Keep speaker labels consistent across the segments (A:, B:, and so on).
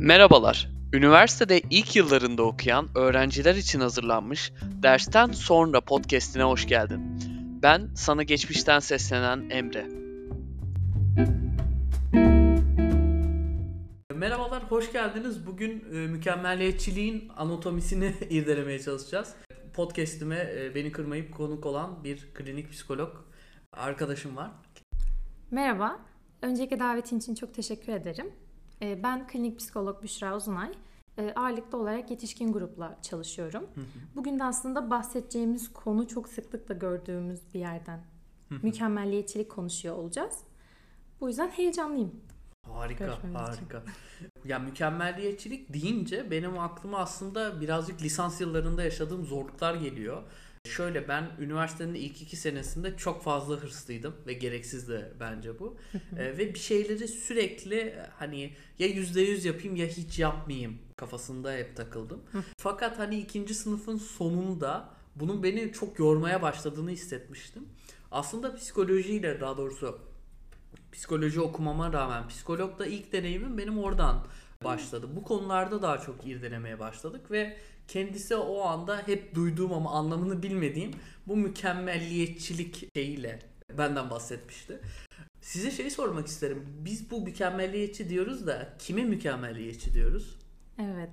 A: Merhabalar. Üniversitede ilk yıllarında okuyan öğrenciler için hazırlanmış Dersten Sonra podcast'ine hoş geldin. Ben sana geçmişten seslenen Emre. Merhabalar, hoş geldiniz. Bugün e, mükemmeliyetçiliğin anatomisini irdelemeye çalışacağız. Podcast'ime e, beni kırmayıp konuk olan bir klinik psikolog arkadaşım var.
B: Merhaba. Öncelikle davetin için çok teşekkür ederim. E, ben klinik psikolog Büşra Uzunay. E, ağırlıklı olarak yetişkin grupla çalışıyorum. Bugün de aslında bahsedeceğimiz konu çok sıklıkla gördüğümüz bir yerden. Mükemmelliyetçilik konuşuyor olacağız. Bu yüzden heyecanlıyım.
A: Harika,
B: Görüşmemiz için.
A: harika. Ya mükemmelliyetçilik deyince benim aklıma aslında birazcık lisans yıllarında yaşadığım zorluklar geliyor. Şöyle ben üniversitenin ilk iki senesinde çok fazla hırslıydım ve gereksiz de bence bu. Ee, ve bir şeyleri sürekli hani ya yüzde yüz yapayım ya hiç yapmayayım kafasında hep takıldım. Fakat hani ikinci sınıfın sonunda bunun beni çok yormaya başladığını hissetmiştim. Aslında psikolojiyle daha doğrusu psikoloji okumama rağmen psikologda ilk deneyimim benim oradan başladı. Bu konularda daha çok irdelemeye başladık ve kendisi o anda hep duyduğum ama anlamını bilmediğim bu mükemmelliyetçilik şeyiyle benden bahsetmişti. Size şey sormak isterim. Biz bu mükemmelliyetçi diyoruz da kime mükemmelliyetçi diyoruz?
B: Evet.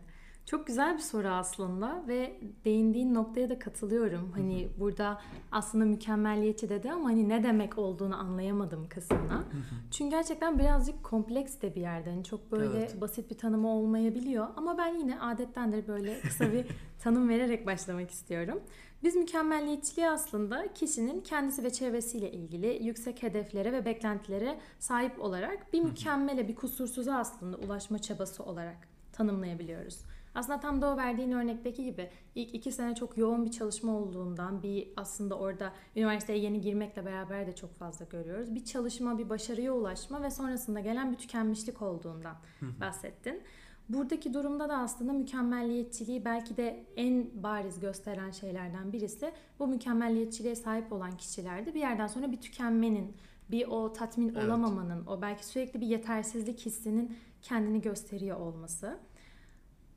B: Çok güzel bir soru aslında ve değindiğin noktaya da katılıyorum. Hani burada aslında mükemmelliyetçi dedi ama hani ne demek olduğunu anlayamadım kısmına. Çünkü gerçekten birazcık kompleks de bir yerden. Hani çok böyle
A: Evet.
B: basit bir tanımı olmayabiliyor. Ama ben yine adettendir böyle kısa bir tanım vererek başlamak istiyorum. Biz mükemmelliyetçiliği aslında kişinin kendisi ve çevresiyle ilgili yüksek hedeflere ve beklentilere sahip olarak bir mükemmele, bir kusursuza aslında ulaşma çabası olarak tanımlayabiliyoruz. Aslında tam da o verdiğin örnekteki gibi ilk iki sene çok yoğun bir çalışma olduğundan bir aslında orada üniversiteye yeni girmekle beraber de çok fazla görüyoruz. Bir çalışma, bir başarıya ulaşma ve sonrasında gelen bir tükenmişlik olduğundan bahsettin. Buradaki durumda da aslında mükemmelliyetçiliği belki de en bariz gösteren şeylerden birisi bu mükemmelliyetçiliğe sahip olan kişilerde bir yerden sonra bir tükenmenin, bir o tatmin
A: Evet.
B: olamamanın, o belki sürekli bir yetersizlik hissinin kendini gösteriyor olması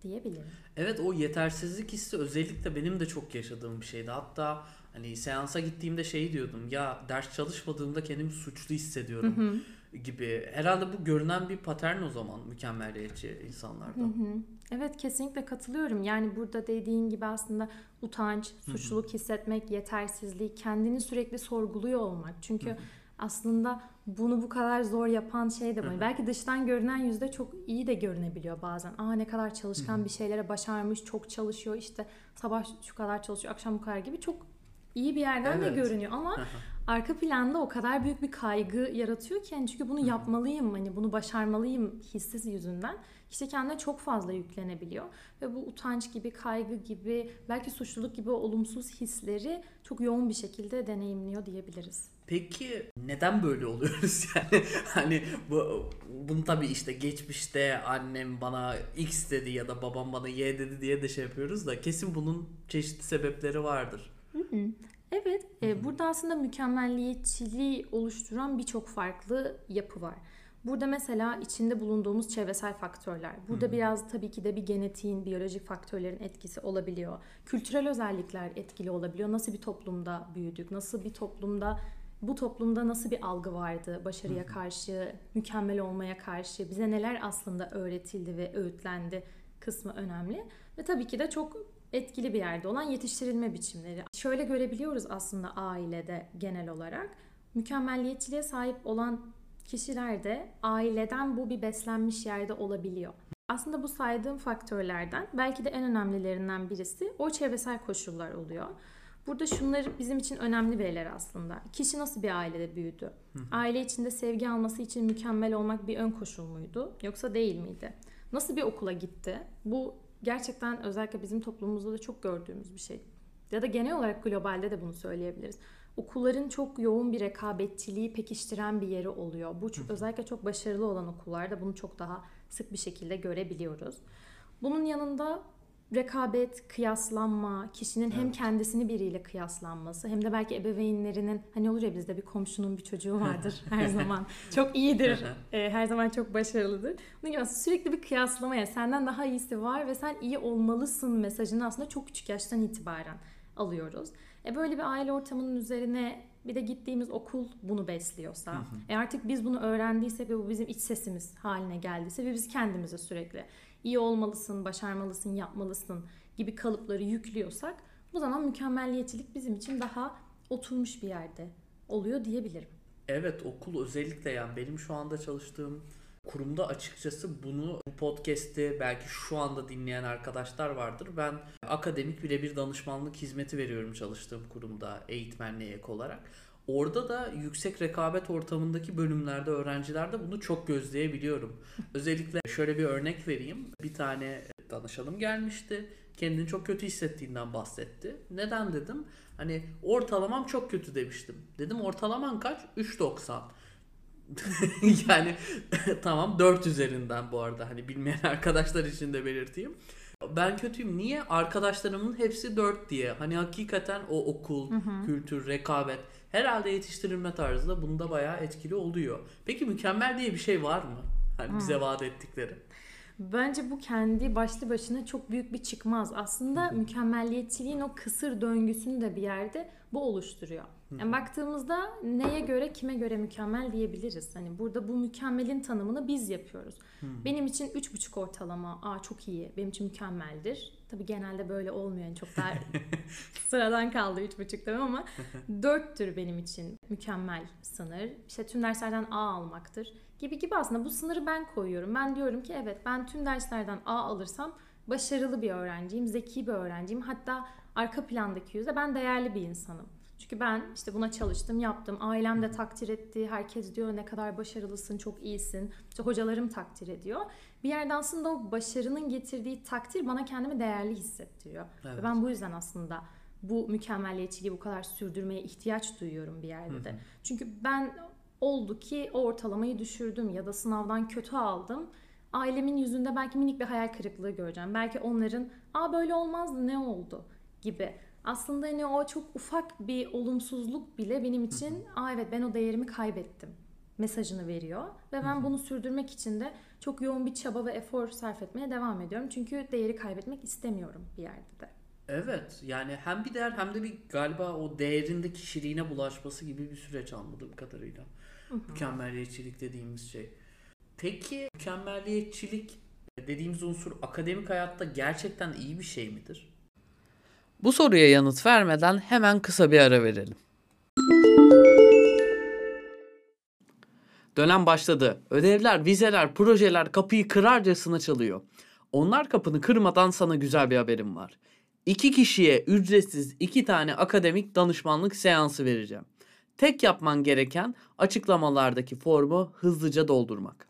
B: diyebilirim.
A: Evet o yetersizlik hissi özellikle benim de çok yaşadığım bir şeydi. Hatta hani seansa gittiğimde şey diyordum ya ders çalışmadığımda kendimi suçlu hissediyorum gibi. Herhalde bu görünen bir patern o zaman mükemmelliyetçi insanlarda.
B: Hı hı. Evet kesinlikle katılıyorum. Yani burada dediğin gibi aslında utanç, suçluluk hissetmek, yetersizlik, kendini sürekli sorguluyor olmak. Çünkü aslında bunu bu kadar zor yapan şey de bu. Belki dıştan görünen yüzde çok iyi de görünebiliyor bazen. Aa ne kadar çalışkan bir şeylere başarmış, çok çalışıyor. işte sabah şu kadar çalışıyor, akşam bu kadar gibi çok iyi bir yerden de
A: Evet.
B: görünüyor ama arka planda o kadar büyük bir kaygı yaratıyor ki yani çünkü bunu yapmalıyım hani bunu başarmalıyım hissi yüzünden işte kendine çok fazla yüklenebiliyor ve bu utanç gibi kaygı gibi belki suçluluk gibi olumsuz hisleri çok yoğun bir şekilde deneyimliyor diyebiliriz.
A: Peki neden böyle oluyoruz yani? Hani bu bunu tabii işte geçmişte annem bana X dedi ya da babam bana Y dedi diye de şey yapıyoruz da kesin bunun çeşitli sebepleri vardır.
B: Evet, e, burada aslında mükemmelliyetçiliği oluşturan birçok farklı yapı var. Burada mesela içinde bulunduğumuz çevresel faktörler. Burada biraz tabii ki de bir genetiğin, biyolojik faktörlerin etkisi olabiliyor. Kültürel özellikler etkili olabiliyor. Nasıl bir toplumda büyüdük, nasıl bir toplumda bu toplumda nasıl bir algı vardı başarıya karşı, mükemmel olmaya karşı, bize neler aslında öğretildi ve öğütlendi kısmı önemli. Ve tabii ki de çok etkili bir yerde olan yetiştirilme biçimleri. Şöyle görebiliyoruz aslında ailede genel olarak. Mükemmelliyetçiliğe sahip olan kişiler de aileden bu bir beslenmiş yerde olabiliyor. Aslında bu saydığım faktörlerden belki de en önemlilerinden birisi o çevresel koşullar oluyor. Burada şunlar bizim için önemli veriler aslında. Kişi nasıl bir ailede büyüdü? Aile içinde sevgi alması için mükemmel olmak bir ön koşul muydu? Yoksa değil miydi? Nasıl bir okula gitti? Bu gerçekten özellikle bizim toplumumuzda da çok gördüğümüz bir şey. Ya da genel olarak globalde de bunu söyleyebiliriz. Okulların çok yoğun bir rekabetçiliği pekiştiren bir yeri oluyor. Bu çok, özellikle çok başarılı olan okullarda bunu çok daha sık bir şekilde görebiliyoruz. Bunun yanında rekabet, kıyaslanma, kişinin hem
A: Evet.
B: kendisini biriyle kıyaslanması hem de belki ebeveynlerinin hani olur ya bizde bir komşunun bir çocuğu vardır her zaman. Çok iyidir. e, her zaman çok başarılıdır. Bunun gibi aslında sürekli bir kıyaslamaya senden daha iyisi var ve sen iyi olmalısın mesajını aslında çok küçük yaştan itibaren alıyoruz. E böyle bir aile ortamının üzerine bir de gittiğimiz okul bunu besliyorsa, e artık biz bunu öğrendiysek ve bu bizim iç sesimiz haline geldiyse ve biz kendimize sürekli iyi olmalısın, başarmalısın, yapmalısın gibi kalıpları yüklüyorsak bu zaman mükemmelliyetçilik bizim için daha oturmuş bir yerde oluyor diyebilirim.
A: Evet okul özellikle yani benim şu anda çalıştığım kurumda açıkçası bunu bu podcast'i belki şu anda dinleyen arkadaşlar vardır. Ben akademik birebir danışmanlık hizmeti veriyorum çalıştığım kurumda eğitmenliğe ek olarak. Orada da yüksek rekabet ortamındaki bölümlerde öğrencilerde bunu çok gözleyebiliyorum. Özellikle şöyle bir örnek vereyim. Bir tane danışanım gelmişti. Kendini çok kötü hissettiğinden bahsetti. Neden dedim? Hani ortalamam çok kötü demiştim. Dedim ortalaman kaç? 3.90. yani tamam 4 üzerinden bu arada hani bilmeyen arkadaşlar için de belirteyim. Ben kötüyüm. Niye? Arkadaşlarımın hepsi 4 diye. Hani hakikaten o okul, kültür, rekabet herhalde yetiştirilme tarzı da bunda bayağı etkili oluyor. Peki mükemmel diye bir şey var mı? Hani bize vaat ettikleri.
B: Bence bu kendi başlı başına çok büyük bir çıkmaz. Aslında mükemmelliyetçiliğin o kısır döngüsünü de bir yerde bu oluşturuyor. Yani baktığımızda neye göre kime göre mükemmel diyebiliriz. Hani burada bu mükemmelin tanımını biz yapıyoruz. Benim için 3,5 ortalama aa çok iyi. Benim için mükemmeldir. Tabii genelde böyle olmuyor. Yani çok daha sıradan kaldı 3,5 tabii ama 4'tür benim için mükemmel sınır. İşte tüm derslerden A almaktır gibi gibi aslında bu sınırı ben koyuyorum. Ben diyorum ki evet ben tüm derslerden A alırsam başarılı bir öğrenciyim, zeki bir öğrenciyim. Hatta arka plandaki yüzde ben değerli bir insanım. Çünkü ben işte buna çalıştım, yaptım. Ailem de takdir etti. Herkes diyor ne kadar başarılısın, çok iyisin. İşte hocalarım takdir ediyor. Bir yerde aslında o başarının getirdiği takdir bana kendimi değerli hissettiriyor.
A: Evet.
B: Ve ben bu yüzden aslında bu mükemmelliyetçiliği bu kadar sürdürmeye ihtiyaç duyuyorum bir yerde de. Çünkü ben oldu ki o ortalamayı düşürdüm ya da sınavdan kötü aldım. Ailemin yüzünde belki minik bir hayal kırıklığı göreceğim. Belki onların aa böyle olmazdı ne oldu gibi. Aslında hani o çok ufak bir olumsuzluk bile benim için aa evet ben o değerimi kaybettim mesajını veriyor. Ve ben bunu sürdürmek için de çok yoğun bir çaba ve efor sarf etmeye devam ediyorum. Çünkü değeri kaybetmek istemiyorum bir yerde de.
A: Evet yani hem bir değer hem de bir galiba o değerinde kişiliğine bulaşması gibi bir süreç anladığım kadarıyla. Mükemmelliyetçilik dediğimiz şey. Peki mükemmelliyetçilik dediğimiz unsur akademik hayatta gerçekten iyi bir şey midir? Bu soruya yanıt vermeden hemen kısa bir ara verelim. Dönem başladı. Ödevler, vizeler, projeler kapıyı kırarcasına çalıyor. Onlar kapını kırmadan sana güzel bir haberim var. İki kişiye ücretsiz iki tane akademik danışmanlık seansı vereceğim. Tek yapman gereken açıklamalardaki formu hızlıca doldurmak.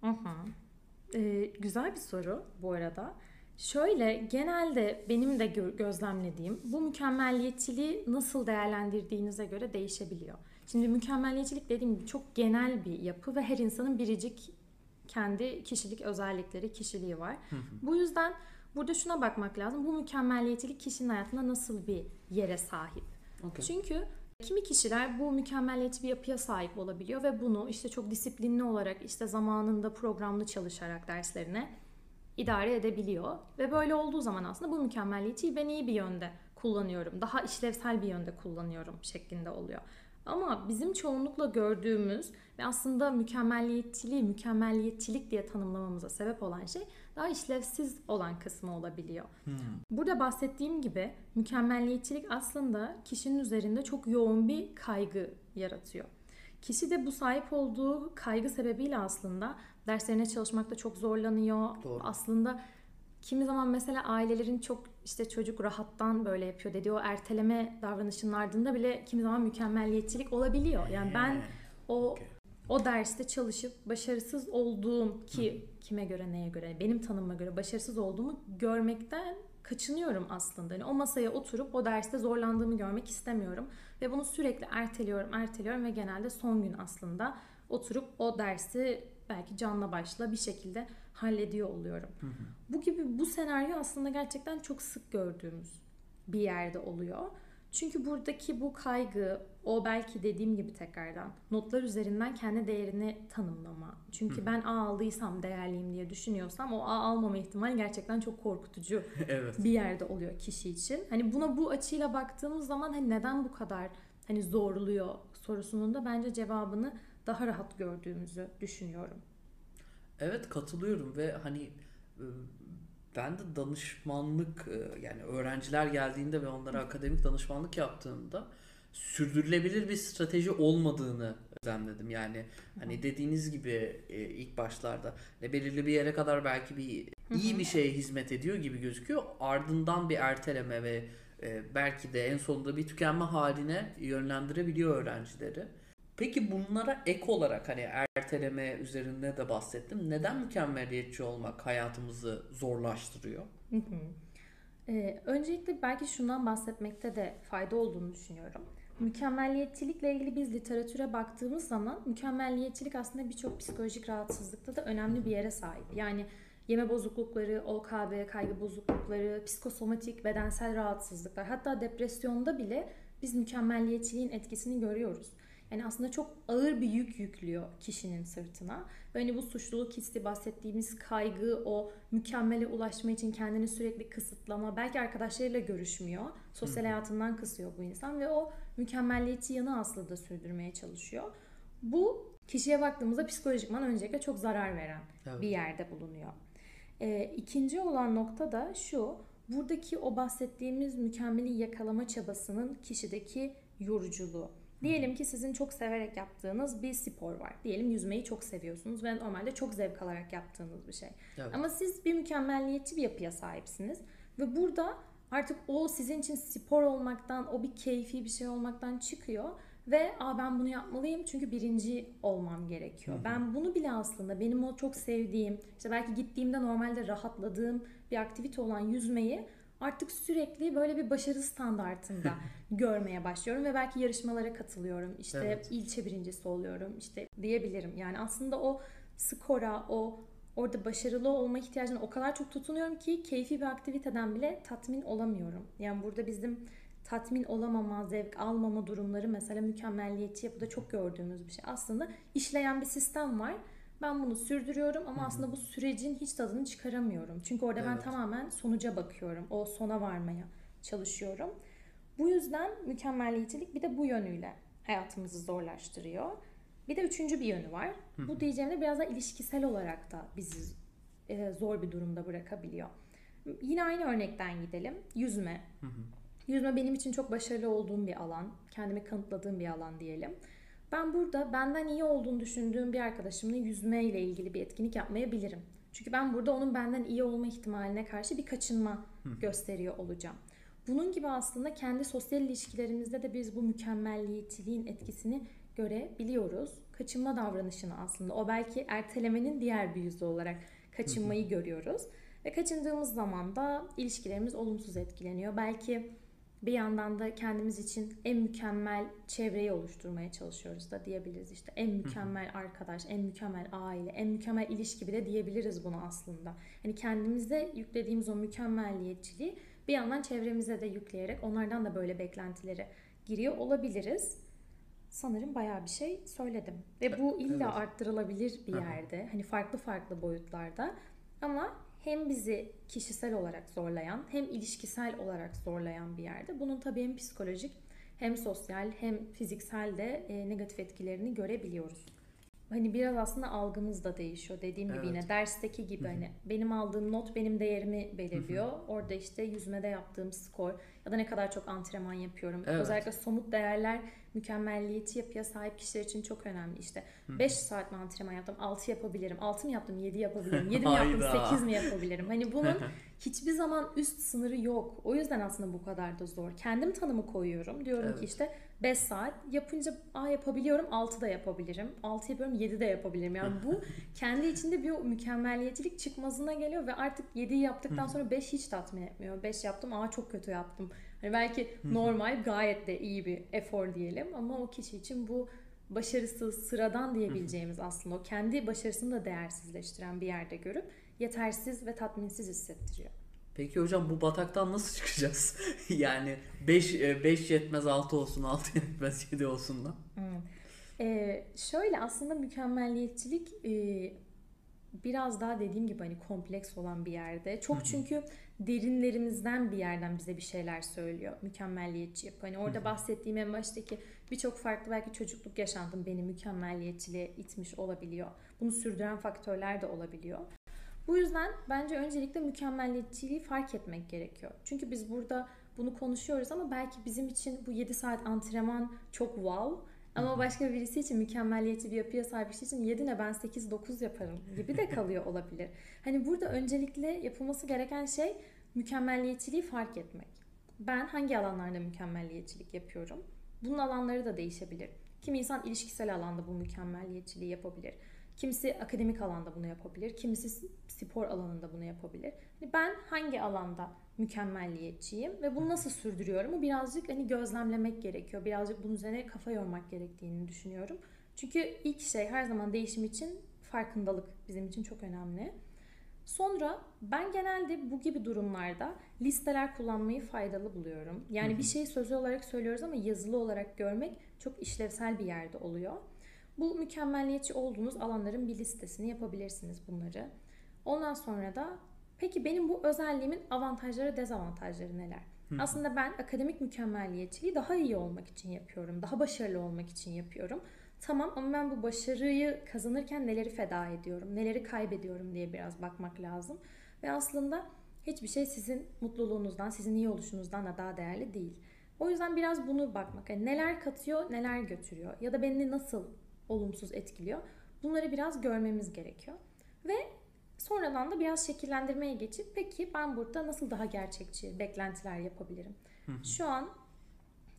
B: Hı. Ee, güzel bir soru bu arada. Şöyle genelde benim de gö- gözlemlediğim bu mükemmelliyetçiliği nasıl değerlendirdiğinize göre değişebiliyor. Şimdi mükemmelliyetçilik dediğim gibi çok genel bir yapı ve her insanın biricik kendi kişilik özellikleri, kişiliği var. Bu yüzden burada şuna bakmak lazım. Bu mükemmelliyetçilik kişinin hayatında nasıl bir yere sahip? Çünkü kimi kişiler bu mükemmelliyetçi bir yapıya sahip olabiliyor ve bunu işte çok disiplinli olarak işte zamanında programlı çalışarak derslerine idare edebiliyor. Ve böyle olduğu zaman aslında bu mükemmelliyetçiyi ben iyi bir yönde kullanıyorum. Daha işlevsel bir yönde kullanıyorum şeklinde oluyor. Ama bizim çoğunlukla gördüğümüz ve aslında mükemmelliyetçiliği mükemmelliyetçilik diye tanımlamamıza sebep olan şey daha işlevsiz olan kısmı olabiliyor. Burada bahsettiğim gibi mükemmelliyetçilik aslında kişinin üzerinde çok yoğun bir kaygı yaratıyor. Kişi de bu sahip olduğu kaygı sebebiyle aslında derslerine çalışmakta çok zorlanıyor.
A: Doğru.
B: Aslında kimi zaman mesela ailelerin çok işte çocuk rahattan böyle yapıyor dediği o erteleme davranışının ardında bile kimi zaman mükemmelliyetçilik olabiliyor. Yani ben o o derste çalışıp başarısız olduğum ki kime göre neye göre benim tanımıma göre başarısız olduğumu görmekten kaçınıyorum aslında. Yani o masaya oturup o derste zorlandığımı görmek istemiyorum ve bunu sürekli erteliyorum, erteliyorum ve genelde son gün aslında oturup o dersi belki canla başla bir şekilde hallediyor oluyorum. Bu gibi bu senaryo aslında gerçekten çok sık gördüğümüz bir yerde oluyor. Çünkü buradaki bu kaygı, o belki dediğim gibi tekrardan notlar üzerinden kendi değerini tanımlama. Çünkü ben A aldıysam değerliyim diye düşünüyorsam o A almama ihtimali gerçekten çok korkutucu
A: evet.
B: bir yerde oluyor kişi için. Hani buna bu açıyla baktığımız zaman hani neden bu kadar hani zorluyor sorusunun da bence cevabını daha rahat gördüğümüzü düşünüyorum.
A: Evet katılıyorum ve hani ben de danışmanlık yani öğrenciler geldiğinde ve onlara akademik danışmanlık yaptığımda sürdürülebilir bir strateji olmadığını gözlemledim. Yani hani dediğiniz gibi ilk başlarda belirli bir yere kadar belki bir iyi bir şeye hizmet ediyor gibi gözüküyor. Ardından bir erteleme ve belki de en sonunda bir tükenme haline yönlendirebiliyor öğrencileri. Peki bunlara ek olarak hani erteleme üzerinde de bahsettim. Neden mükemmeliyetçi olmak hayatımızı zorlaştırıyor?
B: Ee, öncelikle belki şundan bahsetmekte de fayda olduğunu düşünüyorum. Mükemmelliyetçilikle ilgili biz literatüre baktığımız zaman mükemmelliyetçilik aslında birçok psikolojik rahatsızlıkta da önemli bir yere sahip. Yani yeme bozuklukları, OKB, kaygı bozuklukları, psikosomatik, bedensel rahatsızlıklar hatta depresyonda bile biz mükemmelliyetçiliğin etkisini görüyoruz. Yani aslında çok ağır bir yük yüklüyor kişinin sırtına. Ve hani bu suçluluk hissi, bahsettiğimiz kaygı, o mükemmele ulaşma için kendini sürekli kısıtlama, belki arkadaşlarıyla görüşmüyor, sosyal hayatından kısıyor bu insan ve o mükemmelliyetçi yanı aslında sürdürmeye çalışıyor. Bu kişiye baktığımızda psikolojikman öncelikle çok zarar veren
A: Evet.
B: bir yerde bulunuyor. Ee, ikinci olan nokta da şu, buradaki o bahsettiğimiz mükemmeli yakalama çabasının kişideki yoruculuğu. Diyelim ki sizin çok severek yaptığınız bir spor var. Diyelim yüzmeyi çok seviyorsunuz ve normalde çok zevk alarak yaptığınız bir şey.
A: Evet.
B: Ama siz bir mükemmelliyetçi bir yapıya sahipsiniz ve burada artık o sizin için spor olmaktan, o bir keyfi bir şey olmaktan çıkıyor ve Aa, ben bunu yapmalıyım çünkü birinci olmam gerekiyor. Ben bunu bile aslında benim o çok sevdiğim, işte belki gittiğimde normalde rahatladığım bir aktivite olan yüzmeyi artık sürekli böyle bir başarı standartında görmeye başlıyorum ve belki yarışmalara katılıyorum. İşte
A: Evet.
B: ilçe birincisi oluyorum işte diyebilirim. Yani aslında o skora, o orada başarılı olma ihtiyacına o kadar çok tutunuyorum ki keyfi bir aktiviteden bile tatmin olamıyorum. Yani burada bizim tatmin olamama, zevk almama durumları mesela mükemmelliyetçi yapıda çok gördüğümüz bir şey. Aslında işleyen bir sistem var. Ben bunu sürdürüyorum ama aslında bu sürecin hiç tadını çıkaramıyorum. Çünkü orada ben
A: Evet.
B: tamamen sonuca bakıyorum. O sona varmaya çalışıyorum. Bu yüzden mükemmelliyetçilik bir de bu yönüyle hayatımızı zorlaştırıyor. Bir de üçüncü bir yönü var. Bu diyeceğimde biraz da ilişkisel olarak da bizi e, zor bir durumda bırakabiliyor. Yine aynı örnekten gidelim. Yüzme. Yüzme benim için çok başarılı olduğum bir alan. Kendimi kanıtladığım bir alan diyelim. Ben burada benden iyi olduğunu düşündüğüm bir arkadaşımla yüzme ile ilgili bir etkinlik yapmayabilirim. Çünkü ben burada onun benden iyi olma ihtimaline karşı bir kaçınma gösteriyor olacağım. Bunun gibi aslında kendi sosyal ilişkilerimizde de biz bu mükemmelliyetçiliğin etkisini görebiliyoruz. Kaçınma davranışını aslında o belki ertelemenin diğer bir yüzü olarak kaçınmayı görüyoruz. Ve kaçındığımız zaman da ilişkilerimiz olumsuz etkileniyor. Belki bir yandan da kendimiz için en mükemmel çevreyi oluşturmaya çalışıyoruz da diyebiliriz. İşte en mükemmel arkadaş, en mükemmel aile, en mükemmel ilişki bile diyebiliriz bunu aslında. Hani kendimize yüklediğimiz o mükemmelliyetçiliği bir yandan çevremize de yükleyerek onlardan da böyle beklentileri giriyor olabiliriz. Sanırım bayağı bir şey söyledim. Ve bu illa
A: Evet.
B: arttırılabilir bir yerde. Hani farklı farklı boyutlarda. Ama hem bizi kişisel olarak zorlayan hem ilişkisel olarak zorlayan bir yerde. Bunun tabii hem psikolojik hem sosyal hem fiziksel de e, negatif etkilerini görebiliyoruz. Hani biraz aslında algımız da değişiyor. Dediğim gibi
A: Evet.
B: yine dersteki gibi hani benim aldığım not benim değerimi belirliyor. Orada işte yüzmede yaptığım skor ya da ne kadar çok antrenman yapıyorum.
A: Evet.
B: Özellikle somut değerler mükemmelliyetçi yapıya sahip kişiler için çok önemli. İşte 5 saat mi antrenman yaptım? 6 yapabilirim. 6 mı yaptım? 7 yapabilirim. 7 mi yaptım?
A: Hayda.
B: 8 mi yapabilirim? Hani bunun hiçbir zaman üst sınırı yok. O yüzden aslında bu kadar da zor. Kendim tanımı koyuyorum. Diyorum
A: Evet.
B: ki işte 5 saat yapınca a yapabiliyorum 6 da yapabilirim. 6 yapıyorum 7 de yapabilirim. Yani bu kendi içinde bir mükemmelliyetçilik çıkmazına geliyor ve artık 7'yi yaptıktan sonra 5 hiç tatmin etmiyor. 5 yaptım aa çok kötü yaptım. Hani belki normal gayet de iyi bir efor diyelim ama o kişi için bu başarısız, sıradan diyebileceğimiz aslında o kendi başarısını da değersizleştiren bir yerde görüp yetersiz ve tatminsiz hissettiriyor.
A: Peki hocam bu bataktan nasıl çıkacağız? yani 5 5 yetmez 6 olsun, 6 yetmez 7 olsun da.
B: Ee, şöyle aslında mükemmelliyetçilik e, biraz daha dediğim gibi hani kompleks olan bir yerde. Çok çünkü derinlerimizden bir yerden bize bir şeyler söylüyor. Mükemmelliyetçi yapı. Hani orada bahsettiğim en baştaki birçok farklı belki çocukluk yaşantım beni mükemmelliyetçiliğe itmiş olabiliyor. Bunu sürdüren faktörler de olabiliyor. Bu yüzden bence öncelikle mükemmelliyetçiliği fark etmek gerekiyor. Çünkü biz burada bunu konuşuyoruz ama belki bizim için bu 7 saat antrenman çok wow. Ama başka birisi için mükemmelliyetçi bir yapıya sahip kişi için 7 ne ben 8-9 yaparım gibi de kalıyor olabilir. Hani burada öncelikle yapılması gereken şey mükemmelliyetçiliği fark etmek. Ben hangi alanlarda mükemmelliyetçilik yapıyorum? Bunun alanları da değişebilir. Kimi insan ilişkisel alanda bu mükemmelliyetçiliği yapabilir. Kimisi akademik alanda bunu yapabilir. Kimisi spor alanında bunu yapabilir. Hani ben hangi alanda mükemmelliyetçiyim ve bunu nasıl sürdürüyorum? Bu birazcık hani gözlemlemek gerekiyor. Birazcık bunun üzerine kafa yormak gerektiğini düşünüyorum. Çünkü ilk şey her zaman değişim için farkındalık bizim için çok önemli. Sonra ben genelde bu gibi durumlarda listeler kullanmayı faydalı buluyorum. Yani bir şeyi sözlü olarak söylüyoruz ama yazılı olarak görmek çok işlevsel bir yerde oluyor. Bu mükemmelliyetçi olduğunuz alanların bir listesini yapabilirsiniz bunları. Ondan sonra da peki benim bu özelliğimin avantajları dezavantajları neler? Hı. Aslında ben akademik mükemmelliyetçiliği daha iyi olmak için yapıyorum. Daha başarılı olmak için yapıyorum. Tamam ama ben bu başarıyı kazanırken neleri feda ediyorum, neleri kaybediyorum diye biraz bakmak lazım. Ve aslında hiçbir şey sizin mutluluğunuzdan, sizin iyi oluşunuzdan da daha değerli değil. O yüzden biraz bunu bakmak. Yani neler katıyor, neler götürüyor ya da beni nasıl olumsuz etkiliyor. Bunları biraz görmemiz gerekiyor. Ve sonradan da biraz şekillendirmeye geçip peki ben burada nasıl daha gerçekçi beklentiler yapabilirim? Şu an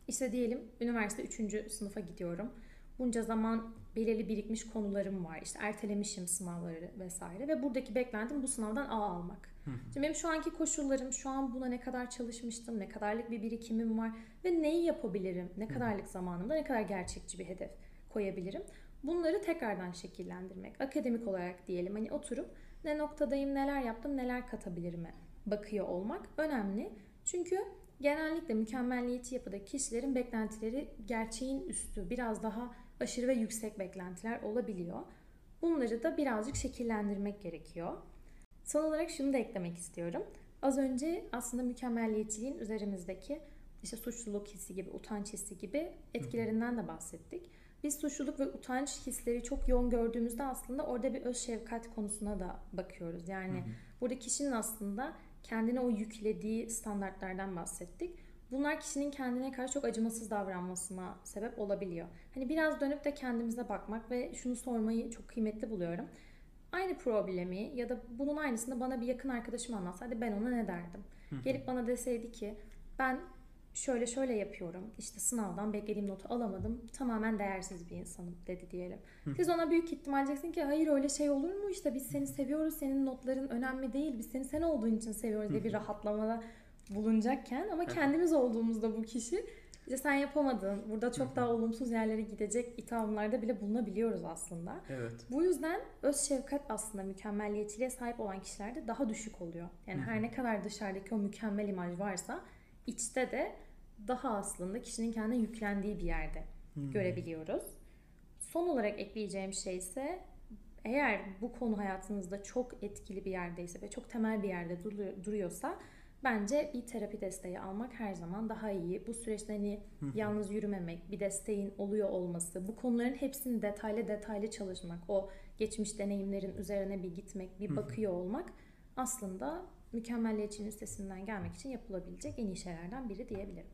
B: işte diyelim üniversite 3. sınıfa gidiyorum. Bunca zaman belirli birikmiş konularım var. İşte ertelemişim sınavları vesaire ve buradaki beklentim bu sınavdan A almak. Şimdi benim şu anki koşullarım, şu an buna ne kadar çalışmıştım, ne kadarlık bir birikimim var ve neyi yapabilirim, ne kadarlık zamanımda ne kadar gerçekçi bir hedef koyabilirim. Bunları tekrardan şekillendirmek. Akademik olarak diyelim hani oturup ne noktadayım, neler yaptım, neler katabilirime bakıyor olmak önemli. Çünkü genellikle mükemmelliyetçi yapıda kişilerin beklentileri gerçeğin üstü, biraz daha aşırı ve yüksek beklentiler olabiliyor. Bunları da birazcık şekillendirmek gerekiyor. Son olarak şunu da eklemek istiyorum. Az önce aslında mükemmelliyetçiliğin üzerimizdeki işte suçluluk hissi gibi, utanç hissi gibi etkilerinden de bahsettik. Biz suçluluk ve utanç hisleri çok yoğun gördüğümüzde aslında orada bir öz şefkat konusuna da bakıyoruz. Yani hı hı. burada kişinin aslında kendine o yüklediği standartlardan bahsettik. Bunlar kişinin kendine karşı çok acımasız davranmasına sebep olabiliyor. Hani biraz dönüp de kendimize bakmak ve şunu sormayı çok kıymetli buluyorum. Aynı problemi ya da bunun aynısını bana bir yakın arkadaşım anlatsaydı ben ona ne derdim? Gelip bana deseydi ki ben şöyle şöyle yapıyorum. İşte sınavdan beklediğim notu alamadım. Tamamen değersiz bir insanım dedi diyelim. Siz ona büyük ihtimal diyeceksin ki hayır öyle şey olur mu? İşte biz seni seviyoruz. Senin notların önemli değil. Biz seni sen olduğun için seviyoruz diye bir rahatlamada bulunacakken ama kendimiz olduğumuzda bu kişi işte sen yapamadın. Burada çok daha olumsuz yerlere gidecek ithamlarda bile bulunabiliyoruz aslında.
A: Evet.
B: Bu yüzden öz şefkat aslında mükemmelliyetçiliğe sahip olan kişilerde daha düşük oluyor. Yani her ne kadar dışarıdaki o mükemmel imaj varsa içte de daha aslında kişinin kendine yüklendiği bir yerde hmm. görebiliyoruz. Son olarak ekleyeceğim şey ise eğer bu konu hayatınızda çok etkili bir yerdeyse ve çok temel bir yerde duruyorsa bence bir terapi desteği almak her zaman daha iyi. Bu süreçte hani yalnız yürümemek, bir desteğin oluyor olması, bu konuların hepsini detaylı detaylı çalışmak, o geçmiş deneyimlerin üzerine bir gitmek, bir bakıyor olmak aslında mükemmelliyetçinin üstesinden gelmek için yapılabilecek en iyi şeylerden biri diyebilirim.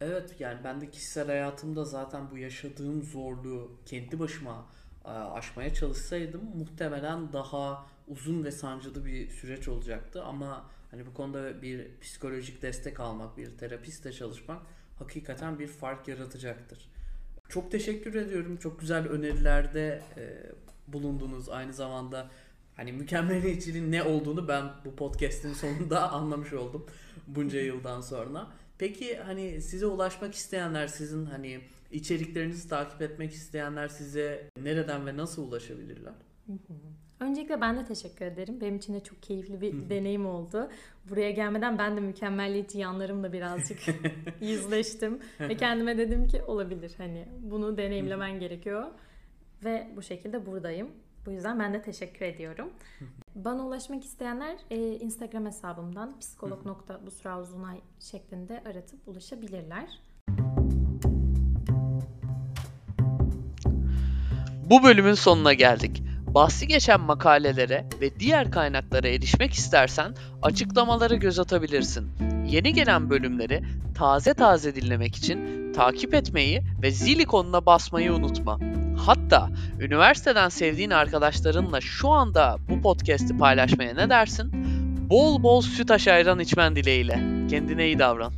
A: Evet yani ben de kişisel hayatımda zaten bu yaşadığım zorluğu kendi başıma e, aşmaya çalışsaydım muhtemelen daha uzun ve sancılı bir süreç olacaktı ama hani bu konuda bir psikolojik destek almak, bir terapistle çalışmak hakikaten bir fark yaratacaktır. Çok teşekkür ediyorum. Çok güzel önerilerde e, bulundunuz. Aynı zamanda hani mükemmeliyetçiliğin ne olduğunu ben bu podcast'in sonunda anlamış oldum bunca yıldan sonra.
C: Peki hani size ulaşmak isteyenler, sizin hani içeriklerinizi takip etmek isteyenler size nereden ve nasıl ulaşabilirler?
B: Öncelikle ben de teşekkür ederim. Benim için de çok keyifli bir deneyim oldu. Buraya gelmeden ben de mükemmelliyetçi yanlarımla birazcık yüzleştim. Ve kendime dedim ki olabilir hani bunu deneyimlemen gerekiyor. Ve bu şekilde buradayım. Bu yüzden ben de teşekkür ediyorum. Bana ulaşmak isteyenler e, Instagram hesabımdan psikolog.busrauzunay şeklinde aratıp ulaşabilirler.
A: Bu bölümün sonuna geldik. Bahsi geçen makalelere ve diğer kaynaklara erişmek istersen açıklamalara göz atabilirsin. Yeni gelen bölümleri taze taze dinlemek için takip etmeyi ve zil ikonuna basmayı unutma. Hatta üniversiteden sevdiğin arkadaşlarınla şu anda bu podcast'i paylaşmaya ne dersin? Bol bol süt ayran içmen dileğiyle. Kendine iyi davran.